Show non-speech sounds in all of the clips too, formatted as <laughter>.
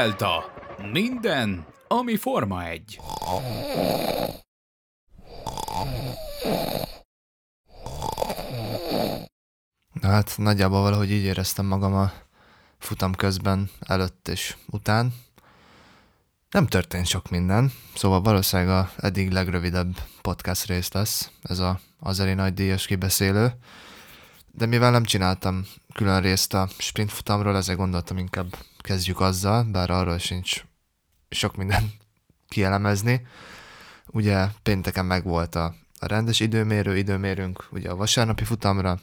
Delta. Minden, ami Forma 1. Na hát nagyjából valahogy így éreztem magam a futam közben, előtt és után. Nem történt sok minden, szóval valószínűleg a eddig legrövidebb podcast rész lesz, ez a azeri nagy díjas kibeszélő. De mivel nem csináltam külön részt a sprint futamról, ezért gondoltam inkább kezdjük azzal, bár arról sincs sok minden <laughs> kielemezni. Ugye pénteken megvolt a, a rendes időmérő, időmérünk ugye a vasárnapi futamra,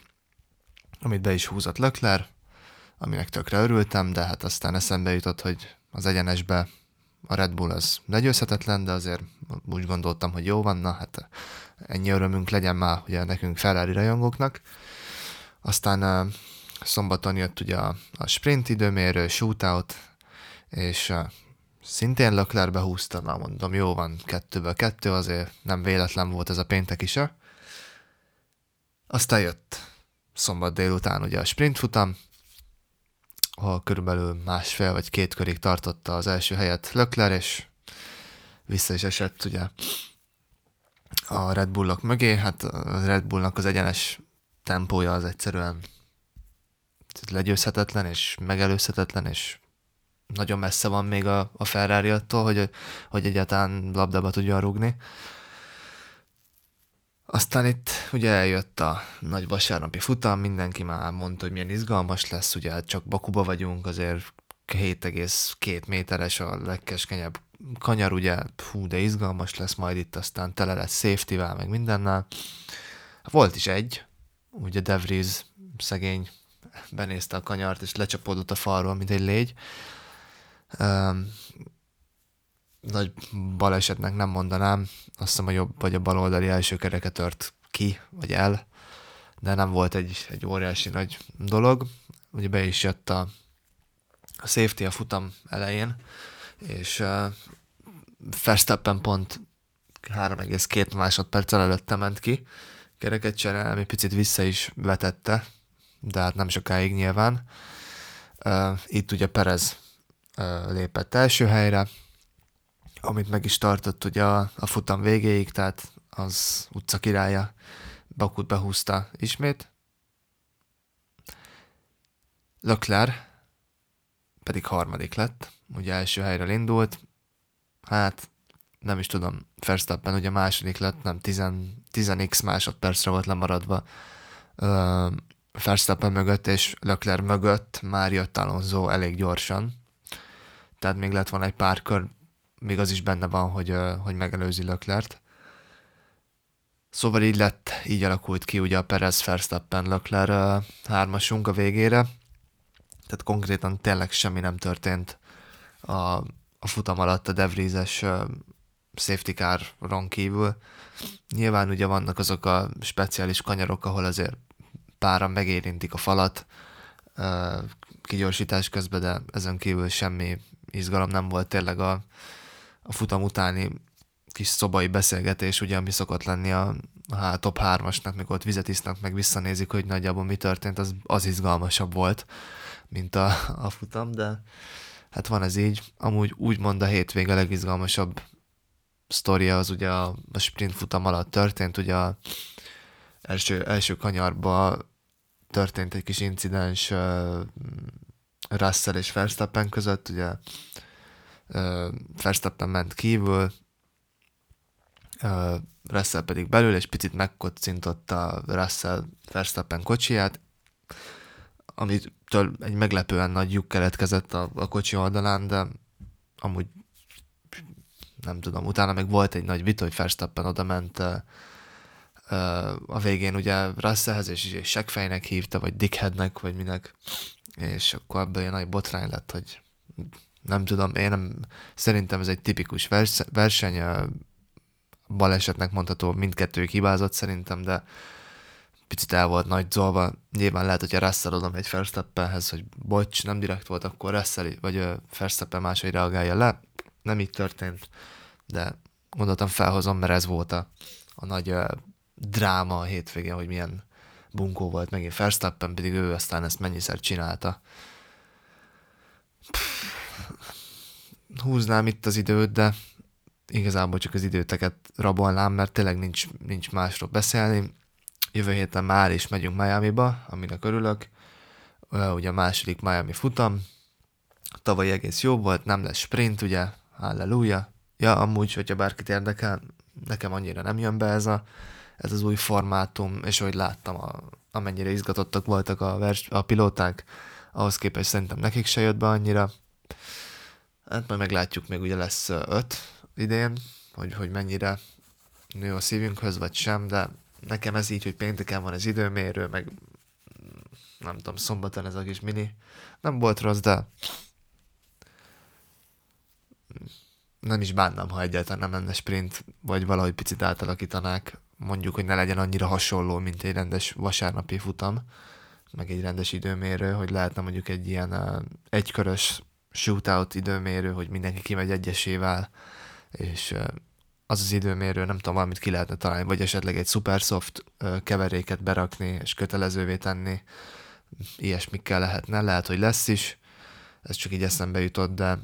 amit be is húzott Lökler, aminek tökre örültem, de hát aztán eszembe jutott, hogy az egyenesbe a Red Bull az legyőzhetetlen, de azért úgy gondoltam, hogy jó van, na hát ennyi örömünk legyen már ugye nekünk Ferrari rajongóknak. Aztán szombaton jött ugye a, a sprint időmérő, shootout, és szintén Lökler behúzta, na mondom, jó van, kettőből kettő, azért nem véletlen volt ez a péntek is. Aztán jött szombat délután ugye a sprint futam, ahol körülbelül másfél vagy két körig tartotta az első helyet Lökler, és vissza is esett ugye a Red Bullok mögé, hát a Red Bullnak az egyenes tempója az egyszerűen legyőzhetetlen és megelőzhetetlen, és nagyon messze van még a, a Ferrari attól, hogy, hogy egyáltalán labdába tudja rúgni. Aztán itt ugye eljött a nagy vasárnapi futam, mindenki már mondta, hogy milyen izgalmas lesz, ugye hát csak Bakuba vagyunk, azért 7,2 méteres a legkeskenyebb kanyar, ugye, hú, de izgalmas lesz majd itt, aztán tele lesz safety meg mindennel. Volt is egy, ugye De Vries szegény benézte a kanyart, és lecsapódott a falról, mint egy légy. Um, nagy balesetnek nem mondanám, azt hiszem a jobb vagy a bal oldali első kereke tört ki, vagy el, de nem volt egy, egy óriási nagy dolog. Ugye be is jött a, a safety a futam elején, és uh, Verstappen pont 3,2 másodperccel előtte ment ki, kereket cserélni, picit vissza is vetette, de hát nem sokáig nyilván. Uh, itt ugye Perez lépett első helyre, amit meg is tartott ugye a, futam végéig, tehát az utca királya Bakut behúzta ismét. Lökler pedig harmadik lett, ugye első helyre indult, hát nem is tudom, Verstappen ugye második lett, nem 10, 10x másodpercre volt lemaradva uh, Verstappen mögött, és Lökler mögött már jött Alonso elég gyorsan, tehát még lett volna egy pár kör, még az is benne van, hogy, hogy megelőzi Löklert. Szóval így lett, így alakult ki ugye a Perez Verstappen Lökler hármasunk a végére. Tehát konkrétan tényleg semmi nem történt a, a futam alatt a Devrizes safety car-ron kívül. Nyilván ugye vannak azok a speciális kanyarok, ahol azért páran megérintik a falat kigyorsítás közben, de ezen kívül semmi izgalom nem volt tényleg a, a futam utáni kis szobai beszélgetés, ugye, ami szokott lenni a, a top 3-asnak, mikor ott vizet isznak, meg visszanézik, hogy nagyjából mi történt, az, az izgalmasabb volt, mint a, a futam, de hát van ez így. Amúgy úgymond a hétvége legizgalmasabb sztoria az ugye a, a sprint futam alatt történt, ugye a első, első kanyarba történt egy kis incidens uh, Russell és Verstappen között, ugye uh, Verstappen ment kívül, uh, Russell pedig belül, és picit megkocintotta Russell Verstappen kocsiját, amitől egy meglepően nagy lyuk keletkezett a, a kocsi oldalán, de amúgy nem tudom, utána meg volt egy nagy vita, hogy Verstappen oda ment a végén ugye Russellhez, és, és segfejnek hívta, vagy dickheadnek, vagy minek, és akkor ebből egy nagy botrány lett, hogy nem tudom, én nem, szerintem ez egy tipikus vers, verseny, balesetnek mondható, mindkettőjük hibázott szerintem, de picit el volt nagy zolva. Nyilván lehet, hogyha Russell adom egy Verstappenhez, hogy bocs, nem direkt volt, akkor Russell, vagy Verstappen máshogy reagálja le. Nem így történt, de gondoltam felhozom, mert ez volt a, a nagy uh, dráma a hétvégén, hogy milyen bunkó volt megint Verstappen, pedig ő aztán ezt mennyiszer csinálta. Pff, húznám itt az időt, de igazából csak az időteket rabolnám, mert tényleg nincs, nincs másról beszélni. Jövő héten már is megyünk Miami-ba, aminek örülök. Ugye a második Miami futam. Tavaly egész jó volt, nem lesz sprint, ugye, halleluja. Ja, amúgy, hogyha bárkit érdekel, nekem annyira nem jön be ez, a, ez az új formátum, és ahogy láttam, a, amennyire izgatottak voltak a, vers, a pilóták, ahhoz képest szerintem nekik se jött be annyira. Hát majd meglátjuk, még ugye lesz öt idén, hogy, hogy mennyire nő a szívünkhöz, vagy sem, de nekem ez így, hogy pénteken van az időmérő, meg nem tudom, szombaton ez a kis mini. Nem volt rossz, de nem is bánnám, ha egyáltalán nem lenne sprint, vagy valahogy picit átalakítanák, mondjuk, hogy ne legyen annyira hasonló, mint egy rendes vasárnapi futam, meg egy rendes időmérő, hogy lehetne mondjuk egy ilyen uh, egykörös shootout időmérő, hogy mindenki kimegy egyesével, és uh, az az időmérő, nem tudom, valamit ki lehetne találni, vagy esetleg egy supersoft uh, keveréket berakni, és kötelezővé tenni, ilyesmikkel lehetne, lehet, hogy lesz is, ez csak így eszembe jutott, de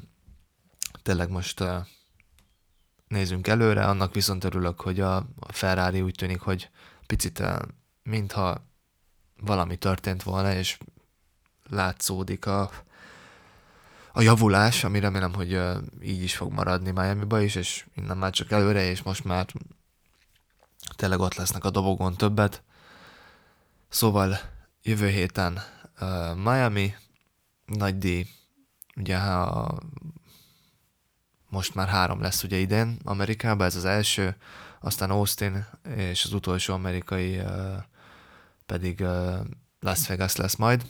tényleg most uh, nézzünk előre, annak viszont örülök, hogy a Ferrari úgy tűnik, hogy picit uh, mintha valami történt volna, és látszódik a, a javulás, ami remélem, hogy így is fog maradni Miami-ba is, és innen már csak előre, és most már tényleg ott lesznek a dobogon többet. Szóval jövő héten uh, Miami, nagy díj, ugye a most már három lesz ugye idén Amerikában, ez az első, aztán Austin, és az utolsó amerikai pedig Las Vegas lesz majd.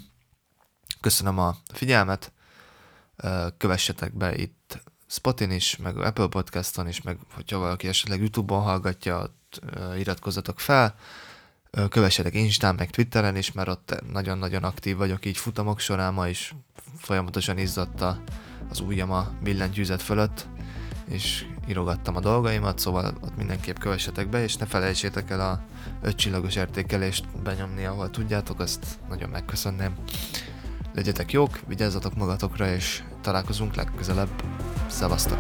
Köszönöm a figyelmet, kövessetek be itt Spotin is, meg Apple Podcaston is, meg hogyha valaki esetleg YouTube-on hallgatja, ott iratkozzatok fel, kövessetek Instán, meg Twitteren is, mert ott nagyon-nagyon aktív vagyok így futamok során, ma is folyamatosan izzatta az ujjam a billentyűzet fölött, és írogattam a dolgaimat, szóval ott mindenképp kövessetek be, és ne felejtsétek el a 5 csillagos értékelést benyomni, ahol tudjátok, azt nagyon megköszönném. Legyetek jók, vigyázzatok magatokra, és találkozunk legközelebb. Szevasztok!